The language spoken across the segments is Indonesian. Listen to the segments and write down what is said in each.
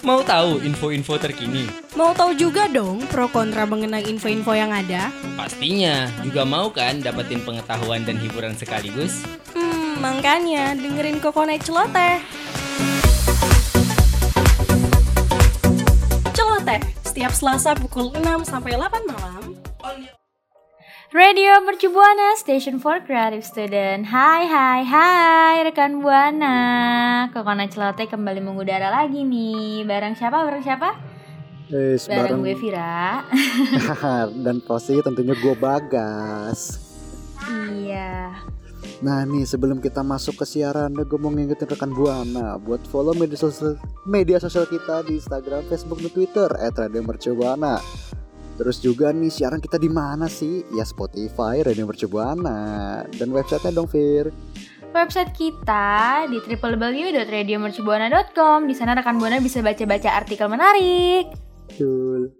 Mau tahu info-info terkini? Mau tahu juga dong pro kontra mengenai info-info yang ada? Pastinya. Juga mau kan dapetin pengetahuan dan hiburan sekaligus? Hmm, makanya dengerin Kokonai Celoteh. Celoteh, setiap Selasa pukul 6 sampai 8 malam. Radio Mercu Buana, Station for Creative Student. Hai hai hai rekan Buana. Kokona Celote kembali mengudara lagi nih. Bareng siapa? Bareng siapa? Eh, Bareng gue Vira. dan pasti tentunya gue Bagas. iya. Nah nih sebelum kita masuk ke siaran, gue mau ngingetin rekan Buana buat follow media sosial media sosial kita di Instagram, Facebook, dan Twitter @radiomercubuana. Terus juga nih siaran kita di mana sih? Ya Spotify, Radio Mercubuana dan websitenya dong Fir. Website kita di www.radiomercubuana.com. Di sana rekan Buana bisa baca-baca artikel menarik. Betul.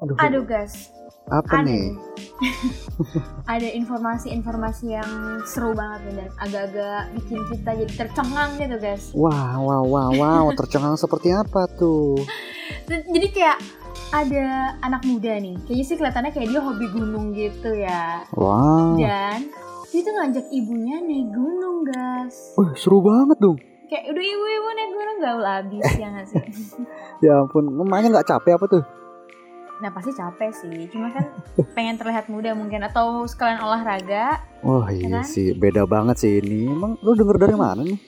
Aduh, Aduh guys, apa ada nih? ada informasi-informasi yang seru banget nih dan agak-agak bikin kita jadi tercengang gitu guys. Wah, wah, wah, wow, tercengang seperti apa tuh? Jadi kayak ada anak muda nih, kayaknya sih kelihatannya kayak dia hobi gunung gitu ya. Wow, Dan dia tuh ngajak ibunya naik gunung guys. Wih, seru banget dong. Kayak udah ibu-ibu naik gunung gaul abis ya nggak sih? Ya ampun, emangnya nggak capek apa tuh? Nah pasti capek sih, cuma kan pengen terlihat muda mungkin atau sekalian olahraga. Wah Ya iya kan? sih, beda banget sih ini. Emang lu denger dari mana nih?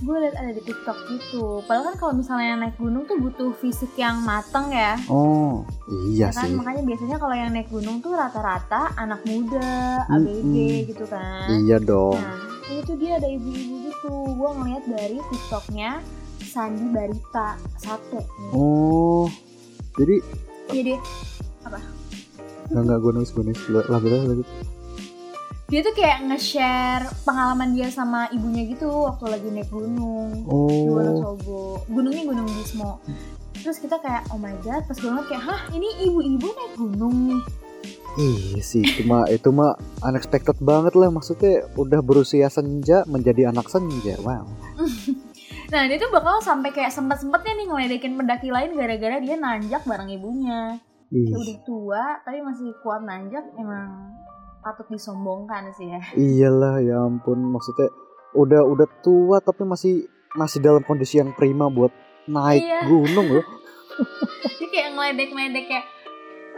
Gue liat ada di TikTok gitu. Padahal kan kalau misalnya naik gunung tuh butuh fisik yang mateng ya. Oh, iya ya kan sih. makanya biasanya kalau yang naik gunung tuh rata-rata anak muda, Mm-mm. ABG gitu kan. Iya dong. Nah, ini tuh dia ada ibu-ibu gitu. Gue ngeliat dari TikToknya Sandi Barita satu. Oh, jadi Iya deh. nggak nggak gue nulis gue nulis lagu lagu lagu. Dia tuh kayak nge-share pengalaman dia sama ibunya gitu waktu lagi naik gunung di Oh, Wonosobo. Gunungnya Gunung Bismo. Terus kita kayak oh my god, pas gue kayak hah ini ibu-ibu naik gunung nih. iya sih. Cuma itu mah unexpected banget lah. Maksudnya udah berusia senja menjadi anak senja. Wow. Nah dia tuh bakal sampai kayak sempet-sempetnya nih ngeledekin pendaki lain gara-gara dia nanjak bareng ibunya. Ih, udah tua tapi masih kuat nanjak emang patut disombongkan sih ya. iyalah ya ampun. Maksudnya udah udah tua tapi masih masih dalam kondisi yang prima buat naik Iya. gunung loh. Dia kayak ngeledek-ngeledek kayak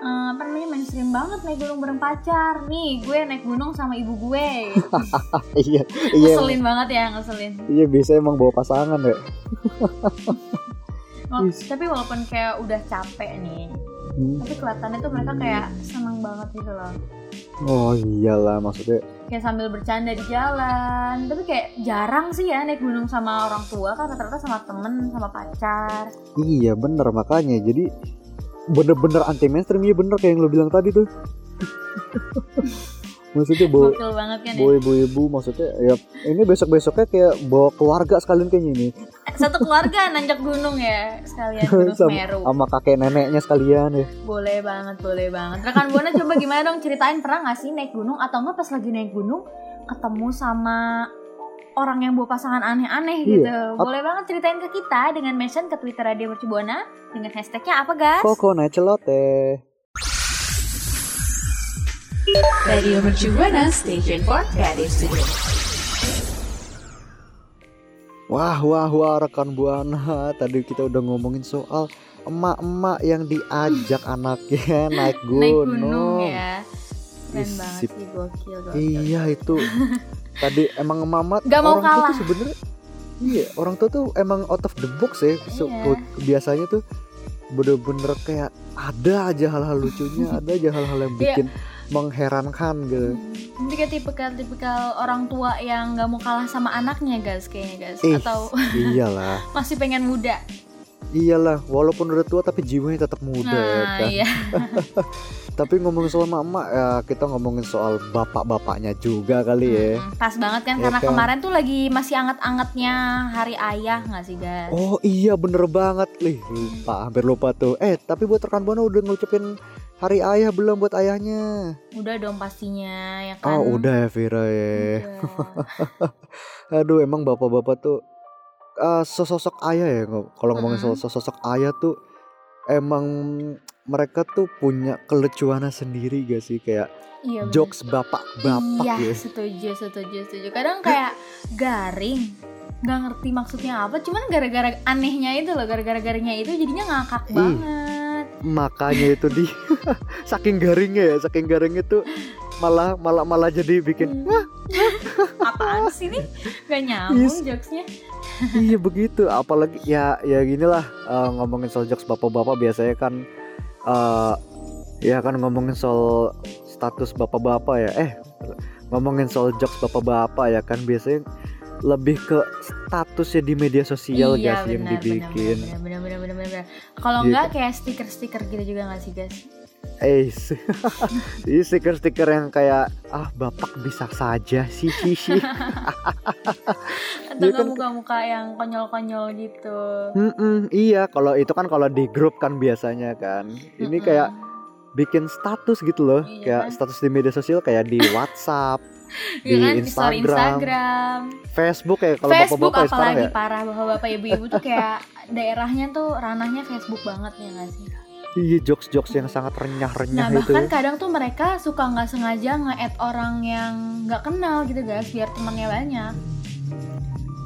eh, apa namanya mainstream banget naik gunung bareng pacar nih gue naik gunung sama ibu gue. Iya, iya. ngeselin banget ya ngeselin. Iya biasa emang bawa pasangan ya. Tapi walaupun kayak udah capek nih Hmm. tapi kelihatannya tuh mereka kayak seneng banget gitu loh. Oh iyalah maksudnya kayak sambil bercanda di jalan. Tapi kayak jarang sih ya naik gunung sama orang tua kan rata-rata sama temen sama pacar. Iya bener makanya. Jadi bener-bener anti mainstream iya bener kayak yang lo bilang tadi tuh. maksudnya bawa banget kan ya? bawa ibu-ibu maksudnya ya ini besok-besoknya kayak bawa keluarga sekalian kayaknya ini. Satu keluarga nanjak gunung ya sekalian gunung sama, Semeru sama kakek neneknya sekalian ya. boleh banget boleh banget. Rekan buana coba gimana dong? Ceritain pernah nggak sih naik gunung atau enggak pas lagi naik gunung ketemu sama orang yang bawa pasangan aneh-aneh Iya. gitu boleh banget ceritain ke kita dengan mention ke twitter radio mercubuana dengan hashtagnya apa guys Koko naik celote. Radio Mercubuana Station for Creative Studio. Wah wah wah rekan buana tadi kita udah ngomongin soal emak-emak yang diajak anaknya naik gunung. naik gunung ya keren banget sih gokil gokil Iya itu tadi emang emak Gak mau orang kalah. tuh sebenarnya iya orang tua tuh emang out of the box ya So, Iya. biasanya tuh bener-bener kayak ada aja hal-hal lucunya ada aja hal-hal yang Iya. bikin mengherankan gitu Ini kayak tipikal-tipikal orang tua yang gak mau kalah sama anaknya guys kayaknya guys Ih. Atau iyalah masih pengen muda Iyalah, walaupun udah tua tapi jiwanya tetap muda ya Nah, kan. iya. Tapi ngomongin soal mama ya kita ngomongin soal bapak-bapaknya juga kali ya. Mm-mm, Pas banget kan Iya karena kan? kemarin tuh lagi masih anget-angetnya Hari Ayah nggak sih guys? Oh iya bener banget Lih lupa hampir lupa tuh Eh tapi buat rekan Buana udah ngucapin hari ayah belum buat ayahnya Udah dong pastinya ya kan. Oh udah ya Vira ya Udah. Aduh emang bapak-bapak tuh ah, Sosok ayah ya Kalau ngomongin soal sosok ayah tuh Emang mereka tuh punya kelucuannya sendiri gak sih Kayak Iya. bener. jokes bapak-bapak iya, ya setuju, setuju, setuju. Kadang kayak garing, nggak ngerti maksudnya apa. Cuman gara-gara anehnya itu loh, gara-gara garingnya itu jadinya ngakak Ih. banget. Makanya itu di Saking garingnya ya Saking garingnya tuh Malah malah malah jadi bikin Hmm. Apaan sih nih? Gak nyambung Yes. jokesnya. iya begitu apalagi ya ya ginilah eh, ngomongin soal jokes bapak-bapak biasanya kan eh ya kan ngomongin soal status bapak-bapak ya eh ngomongin soal jokes bapak-bapak ya kan biasanya lebih ke statusnya di media sosial guys yang benar, dibikin benar, benar, benar, benar, benar. Kalau Iya nggak kayak stiker-stiker gitu juga nggak sih guys? Eh ini stiker-stiker yang kayak ah bapak bisa saja sih sih sih Atau Iya kan- muka-muka yang konyol-konyol gitu? Mm-mm, iya kalau itu kan kalau di grup kan biasanya kan ini Mm-mm. kayak bikin status gitu loh Iya kayak kan? status di media sosial kayak di WhatsApp Iya di kan? Instagram, Instagram. Facebook ya kalau Facebook bapak-bapak ya sekarang apalagi ya parah bapak-bapak ibu-ibu tuh kayak daerahnya tuh ranahnya Facebook banget ya nggak sih? Iya jokes jokes yang sangat renyah-renyah Nah itu bahkan kadang tuh mereka suka nggak sengaja nge-add orang yang nggak kenal gitu guys biar temannya banyak.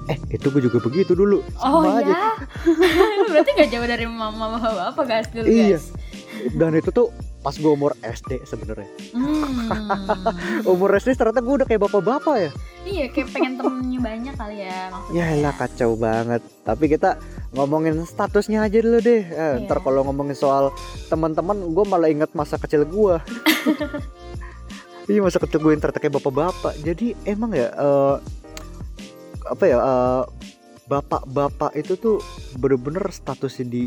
eh itu gue juga begitu dulu Oh sama aja ya? Berarti gak jauh dari mama bapak guys dulu Iya. guys. dan itu tuh pas gue umur SD sebenarnya Hmm. umur SD ternyata gue udah kayak bapak-bapak ya iya kayak pengen temennya banyak kali ya maksudnya. ya lah kacau banget tapi kita ngomongin statusnya aja dulu deh Eh, Iya. ntar kalau ngomongin soal teman-teman gue malah inget masa kecil gue iya masa kecil gue yang bapak-bapak jadi emang ya eh, apa ya eh, bapak-bapak itu tuh bener-bener statusnya di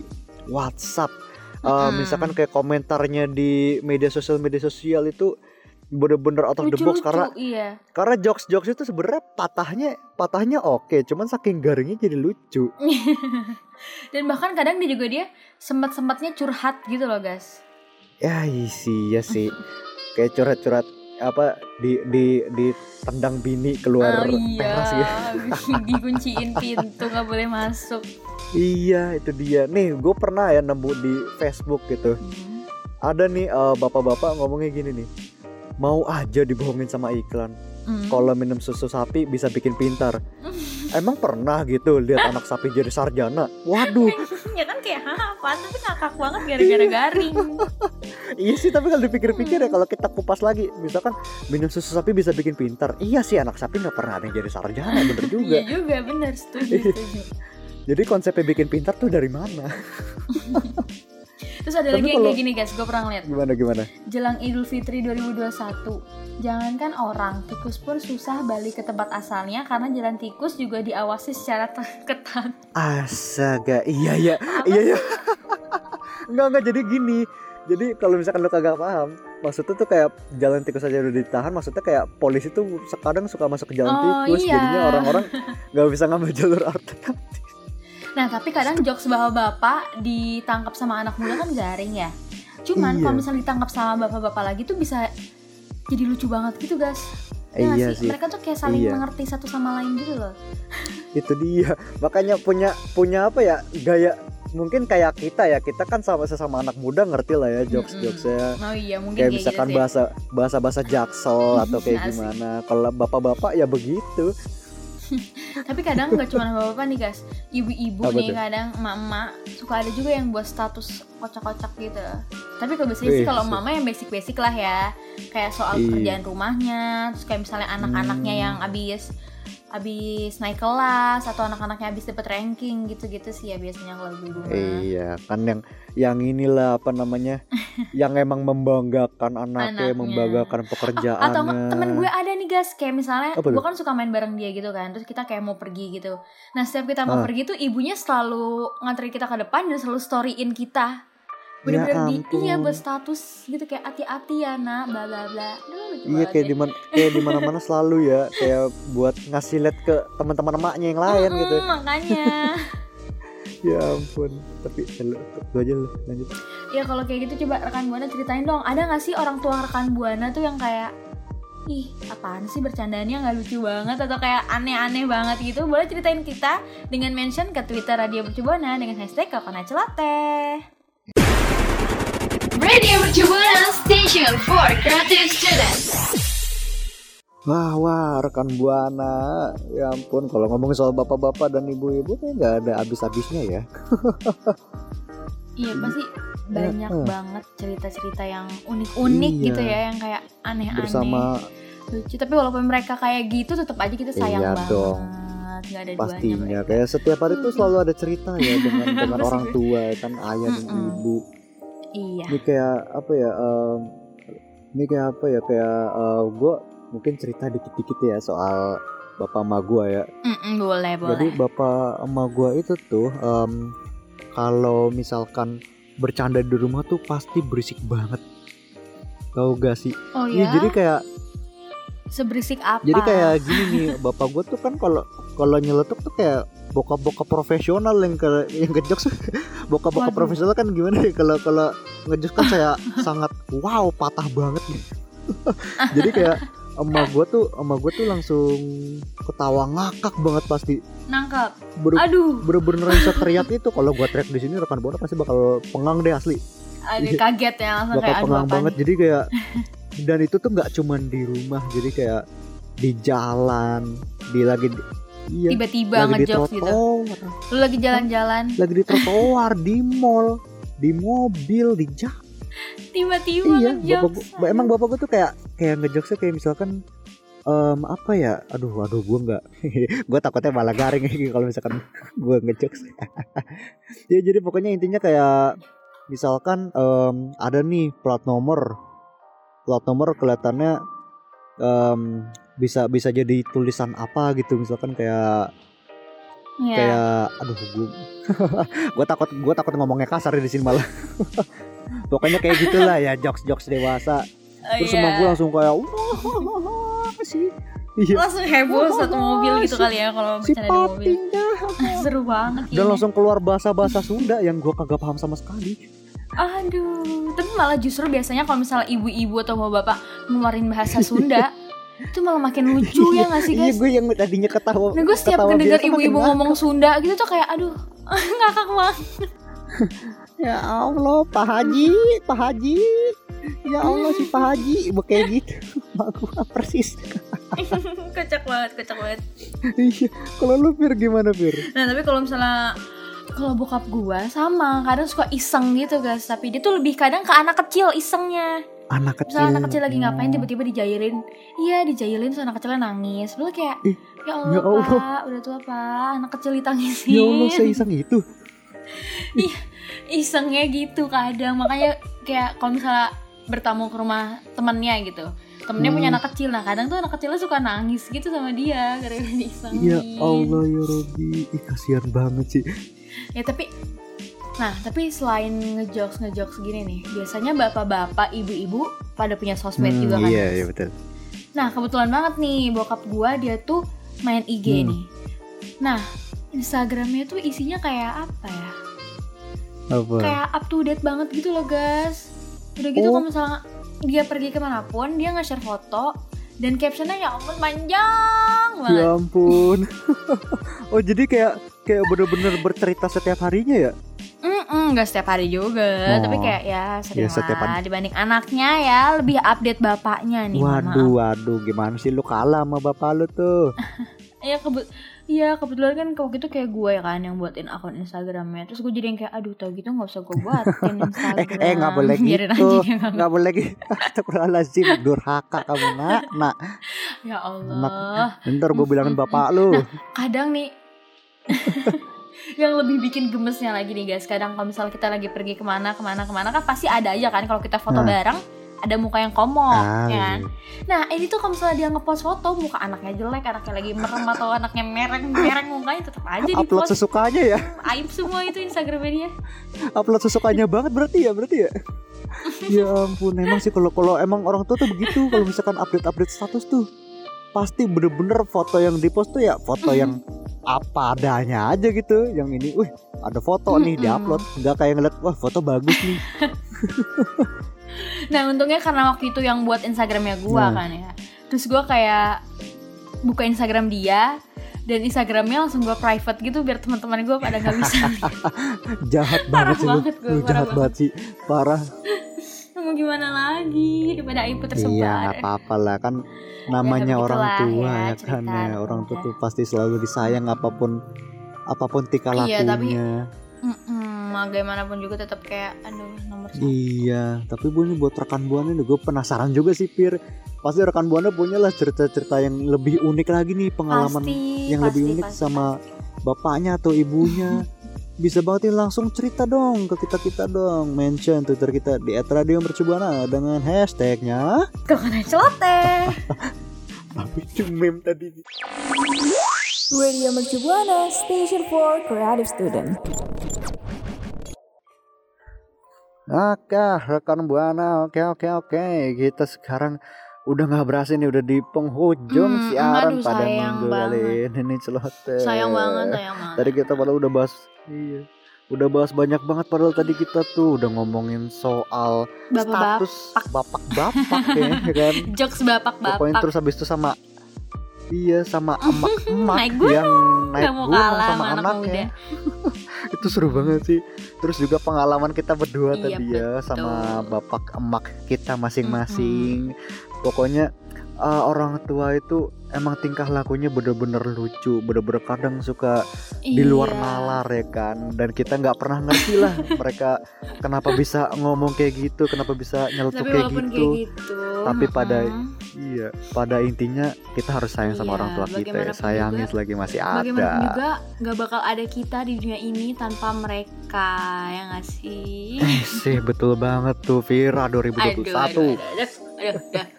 WhatsApp Eh, Mm-mm. misalkan kayak komentarnya di media sosial media sosial itu bener-bener out of the box Lucu-lucu, karena iya. karena jokes jokes itu sebenarnya patahnya patahnya oke cuman saking garingnya jadi lucu Dan bahkan kadang dia juga dia sempat-sempatnya curhat gitu loh guys. ya isi ya sih kayak curhat-curhat apa di di di tendang bini keluar oh teras gitu iya, dikunciin pintu nggak boleh masuk. iya itu dia nih gue pernah ya nemu di Facebook gitu Hmm. ada nih eh, bapak-bapak ngomongnya gini nih mau aja dibohongin sama iklan. Hmm. kalau minum susu sapi bisa bikin pintar. Emang pernah gitu lihat anak sapi jadi sarjana? Waduh. Ya kan kayak hah apaan? Tapi ngakak banget gara-gara garing. Iya sih tapi kalau dipikir-pikir ya kalau kita kupas lagi misalkan minum susu sapi bisa bikin pintar. Iya sih anak sapi nggak pernah ada yang jadi sarjana bener juga. Iya juga bener setuju setuju. jadi konsepnya bikin pintar tuh dari mana Terus ada Tapi lagi yang kayak gini guys, gue pernah ngeliat. Gimana gimana? Jelang Idul Fitri 2021 Jangankan orang, tikus pun susah balik ke tempat asalnya Karena jalan tikus juga diawasi secara ketat astaga iya iya iya iya. nggak nggak jadi gini. Jadi kalau misalkan lo kagak paham maksudnya tuh kayak jalan tikus aja udah ditahan maksudnya kayak polisi tuh kadang suka masuk ke jalan Oh, tikus iya. jadinya orang-orang nggak bisa ngambil jalur alternatif Nah tapi kadang jokes bapak-bapak ditangkap sama anak muda kan garing ya. Cuman Iya. kalau misalnya ditangkap sama bapak-bapak lagi tuh bisa jadi lucu banget gitu guys Ya iya sih? sih. Mereka tuh kayak saling Iya. mengerti satu sama lain gitu loh. Itu dia. Makanya punya punya apa ya gaya mungkin kayak kita ya kita kan sama sesama anak muda ngerti lah ya jokes jokesnya. Oh iya mungkin kayak kayak, misalkan gitu bahasa bahasa bahasa jaksel atau kayak Asik. gimana. Kalau bapak-bapak ya begitu Tapi kadang nggak cuma bapak-bapak nih guys Ibu-ibu nih tuh? kadang emak-emak Suka ada juga yang buat status kocak-kocak gitu Tapi kalau biasanya sih kalau mama yang basic-basic lah ya Kayak soal Iya. pekerjaan rumahnya Terus kayak misalnya anak-anaknya Hmm. yang abis abis naik kelas atau anak-anaknya abis dapet ranking gitu-gitu sih ya biasanya kalau ibu-ibu. Iya, kan yang yang inilah apa namanya? yang emang membanggakan anaknya, Anaknya. membanggakan pekerjaannya. atau enggak, temen gue ada nih guys kayak misalnya Apa gue kan suka main bareng dia gitu kan terus kita kayak mau pergi gitu nah setiap kita mau Ah. pergi tuh ibunya selalu nganterin kita ke depan dan selalu storyin kita bener-bener Ya di iya buat status gitu kayak hati-hati ya nak bla bla bla Iya kayak di mana kayak di mana-mana selalu ya kayak buat ngasih lihat ke teman-teman emaknya yang lain gitu. Mm, makanya Ya ampun. Tapi lu aja lu lanjut. ya kalau kayak gitu coba rekan buana ceritain dong ada gak sih orang tua rekan buana tuh yang kayak ih apaan sih bercandaannya nggak lucu banget atau kayak aneh-aneh banget gitu boleh ceritain kita dengan mention ke twitter radio Mercubuana dengan hashtag Kakak Celoteh Radio Mercubuana Station for Creative Students. Wah wah rekan buana. Ya ampun kalau ngomongin soal bapak-bapak dan ibu-ibu tuh nggak ada habis-habisnya ya. iya pasti banyak Heeh. banget cerita-cerita yang unik-unik Iya. gitu ya yang kayak aneh-aneh Bersama lucu tapi walaupun mereka kayak gitu tetap aja kita sayang Iya banget dong. nggak ada pastinya kayak setiap hari tuh selalu ada cerita ya dengan dengan orang tua kan ayah dan ibu. iya Ini kayak apa ya? em, ini kayak apa ya? Kayak gue mungkin cerita dikit-dikit ya soal bapak emak gue ya. Mm-mm, boleh boleh Jadi bapak emak gua itu tuh em, kalau misalkan bercanda di rumah tuh pasti berisik banget. Tahu gak sih? oh Iya, ya jadi kayak seberisik apa jadi kayak gini nih, bapak gua tuh kan kalau kalau nyeletuk tuh kayak bokap-bokap profesional yang ke yang ngejokes bokap-bokap profesional kan gimana ya kalau kalau ngejokes kan saya sangat wow patah banget nih. jadi kayak emak gua tuh emak gua tuh langsung ketawa ngakak banget pasti. nangkep. Ber- aduh. bener-bener bisa teriak itu. Kalau gua teriak di sini rekan buana pasti bakal pengang deh asli. Ada kaget ya langsung bakal kayak aduh pengang banget. Nih? jadi kayak dan itu tuh nggak cuman di rumah jadi kayak di jalan di lagi di, iya tiba-tiba ngejokes gitu. lu lagi jalan-jalan. Lagi di trotoar di mall di mobil di jalan tiba-tiba iya bapak ngejokes. emang bapak gua tuh kayak kayak ngejokesnya kayak misalkan em, apa ya? Aduh aduh gua nggak gua takutnya malah garing kalau misalkan gua ngejokes. Ya jadi pokoknya intinya kayak misalkan em, ada nih plat nomor plat nomor kelihatannya em, bisa bisa jadi tulisan apa gitu. Misalkan kayak Iya. kayak aduh gue gue takut gue takut ngomongnya kasar di sini malah. Pokoknya kayak gitulah ya jokes jokes dewasa Oh, terus iya. emang gue langsung kayak wah apa sih? Iya. Langsung heboh satu mobil gitu si- kali ya kalau si bercanda di mobil. Dah seru banget dan kayaknya. langsung keluar bahasa bahasa Sunda yang gue kagak paham sama sekali. Aduh tapi malah justru biasanya kalau misalnya ibu-ibu atau bapak ngeluarin bahasa Sunda itu malah makin lucu ya nggak sih iya guys? gue yang tadinya ketawa Nah gue setiap makin ibu-ibu ngomong Sunda gitu tuh kayak aduh ngakak banget. Ya Allah Pak Haji Pak Haji ya Allah si Pak Haji kayak gitu. Mak gue persis. Kocak banget kocak banget. Iya kalau lu Fir gimana Fir? Nah tapi kalau misalnya kalau bokap gua sama. Kadang suka iseng gitu guys. Tapi dia tuh lebih kadang ke anak kecil isengnya. Anak kecil misalnya anak kecil. lagi ngapain tiba-tiba dijailin iya dijailin terus anak kecilnya nangis. Lalu kayak Ih, ya Allah, ya Allah. pak udah tua pak. Anak kecil ditangisin. Ya Allah seiseng itu. Isengnya gitu kadang. Makanya kayak kalau misalnya bertamu ke rumah temennya gitu temennya punya Hmm. anak kecil nah kadang tuh anak kecilnya suka nangis gitu sama dia karena diisengin Ya Allah ya Robi, ih kasihan banget sih. ya tapi nah tapi selain ngejokes ngejokes gini nih biasanya bapak-bapak ibu-ibu pada punya sosmed juga kan Iya iya betul. nah kebetulan banget nih bokap gua dia tuh main IG Hmm. nih nah Instagramnya tuh isinya kayak apa ya Apa? kayak up to date banget gitu loh guys udah gitu Oh. kalau misalnya dia pergi ke mana pun dia nge-share foto dan captionnya ya ampun panjang banget Ya ampun. oh jadi kayak kayak bener-bener bercerita setiap harinya ya? Mm-mm, nggak setiap hari juga, Oh. tapi kayak ya sering Ya, setiap lah hari. dibanding anaknya ya lebih update bapaknya nih. Waduh waduh gimana sih lu kalah sama bapak lu tuh? Iya kebut, iya kebetulan kan waktu itu kayak gue ya kan yang buatin akun Instagramnya, terus gue jadi yang kayak aduh tau gitu nggak usah gue buatin Eh Instagram. eh nggak boleh Biarin gitu, aja dia nggak- nggak boleh gitu. Astagfirullahaladzim durhaka kamu nak nak. Ya Allah. Ntar gue bilangin bapak lu. Kadang nih yang lebih bikin gemesnya lagi nih guys kadang kalau misalnya kita lagi pergi ke mana ke mana ke mana kan pasti ada aja kan kalau kita foto Nah. bareng ada muka yang komok Ah, ya kan? iya. nah ini tuh kalau misalnya dia ngepost foto muka anaknya jelek anaknya lagi merem atau anaknya mereng mereng mukanya tetap aja di Upload sesukanya ya. aib semua itu instagramnya dia. Upload sesukanya banget berarti ya, berarti ya. ya ampun, emang sih kalau kalau emang orang tua tuh begitu kalau misalkan update-update status tuh pasti bener-bener foto yang dipost tuh ya foto yang apa adanya aja gitu. Yang ini wih ada foto nih diupload. Nggak kayak ngeliat wah foto bagus nih nah untungnya karena waktu itu yang buat instagramnya gua Nah. kan ya. Terus gua kayak buka instagram dia dan instagramnya langsung gua private gitu biar teman-teman gua pada nggak bisa. Jahat Parah banget sih lu, banget gue, lu jahat banget. sih. Parah. Mau gimana lagi? Daripada aib tersebar iya nggak apa-apa lah. Kan namanya Ya, orang tua ya, ya, kan ya. orang tua tuh pasti selalu disayang apa pun apa pun tingkah Iya, tapi- lakunya. Mm-mm, bagaimanapun juga tetap kayak aduh nomor satu Iya, tapi bu ini buat rekan buana nih, gue penasaran juga sih Pir. Pasti rekan buana punya lah cerita-cerita yang lebih unik lagi nih pengalaman pasti yang pasti, lebih unik pasti, sama pasti. bapaknya atau ibunya. Bisa banget nih langsung cerita dong ke kita kita dong, mention Twitter kita di @radio mercubuana dengan hashtagnya. kok kena celoteh Tapi meme tadi. Radio Mercu Buana, Station for Creative Student. Oke, rekan buana, oke oke oke. Kita sekarang udah nggak berasa nih, udah di penghujung Hmm, siaran aduh, pada minggu kali ini nih celoteh. sayang banget sayang banget Tadi kita padahal udah bahas iya. Udah bahas banyak banget padahal tadi kita tuh udah ngomongin soal bapak status bapak-bapak ya kan. jokes bapak Pokoknya terus habis itu sama Iya sama emak-emak Naik gunung. yang naik mau gunung kalah sama sama anak anaknya. itu seru banget sih. Terus juga pengalaman kita berdua Iya, tadi ya sama betul. bapak emak kita masing-masing. Pokoknya uh, orang tua itu emang tingkah lakunya bener-bener lucu, bener-bener kadang suka di luar Iya. nalar ya kan dan kita nggak pernah ngerti lah mereka kenapa bisa ngomong kayak gitu kenapa bisa nyeletuk tapi kayak gitu kayak gitu Tapi pada- mm-mm. iya pada intinya kita harus sayang sama Iya, orang tua kita ya. sayangin juga- selagi masih bagaimanapun ada juga nggak bakal ada kita di dunia ini tanpa mereka ya nggak sih Eh, sih betul banget tuh Vira 2021 aduh, aduh, aduh, aduh, aduh, aduh.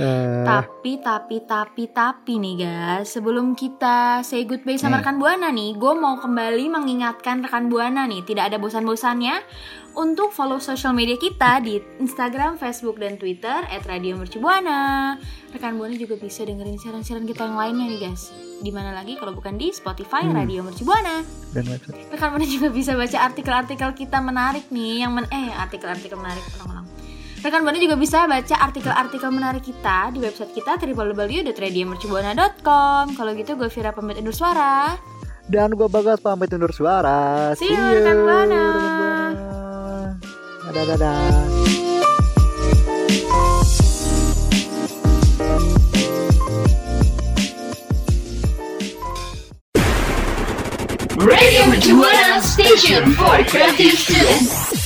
Eh, Tapi tapi tapi tapi nih guys, sebelum kita say goodbye sama Hmm. rekan buana nih, gue mau kembali mengingatkan rekan buana nih, tidak ada bosan-bosannya untuk follow social media kita di Instagram, Facebook, dan Twitter @radiomercubuana. Rekan buana juga bisa dengerin siaran-siaran kita yang lainnya nih guys. Di mana lagi kalau bukan di Spotify Hmm. Radio Mercubuana. dan website. Rekan buana juga bisa baca artikel-artikel kita menarik nih, yang men eh artikel-artikel menarik ulang-ulang. Rekan Buana juga bisa baca artikel-artikel menarik kita di website kita www.radiomercubuana.com. Kalau gitu gue Vira pamit undur suara. dan gue bagas pamit undur suara See you, rekan Buana. rekan Buana. dadah dadah Radio Mercu Buana, Station for Creative Student.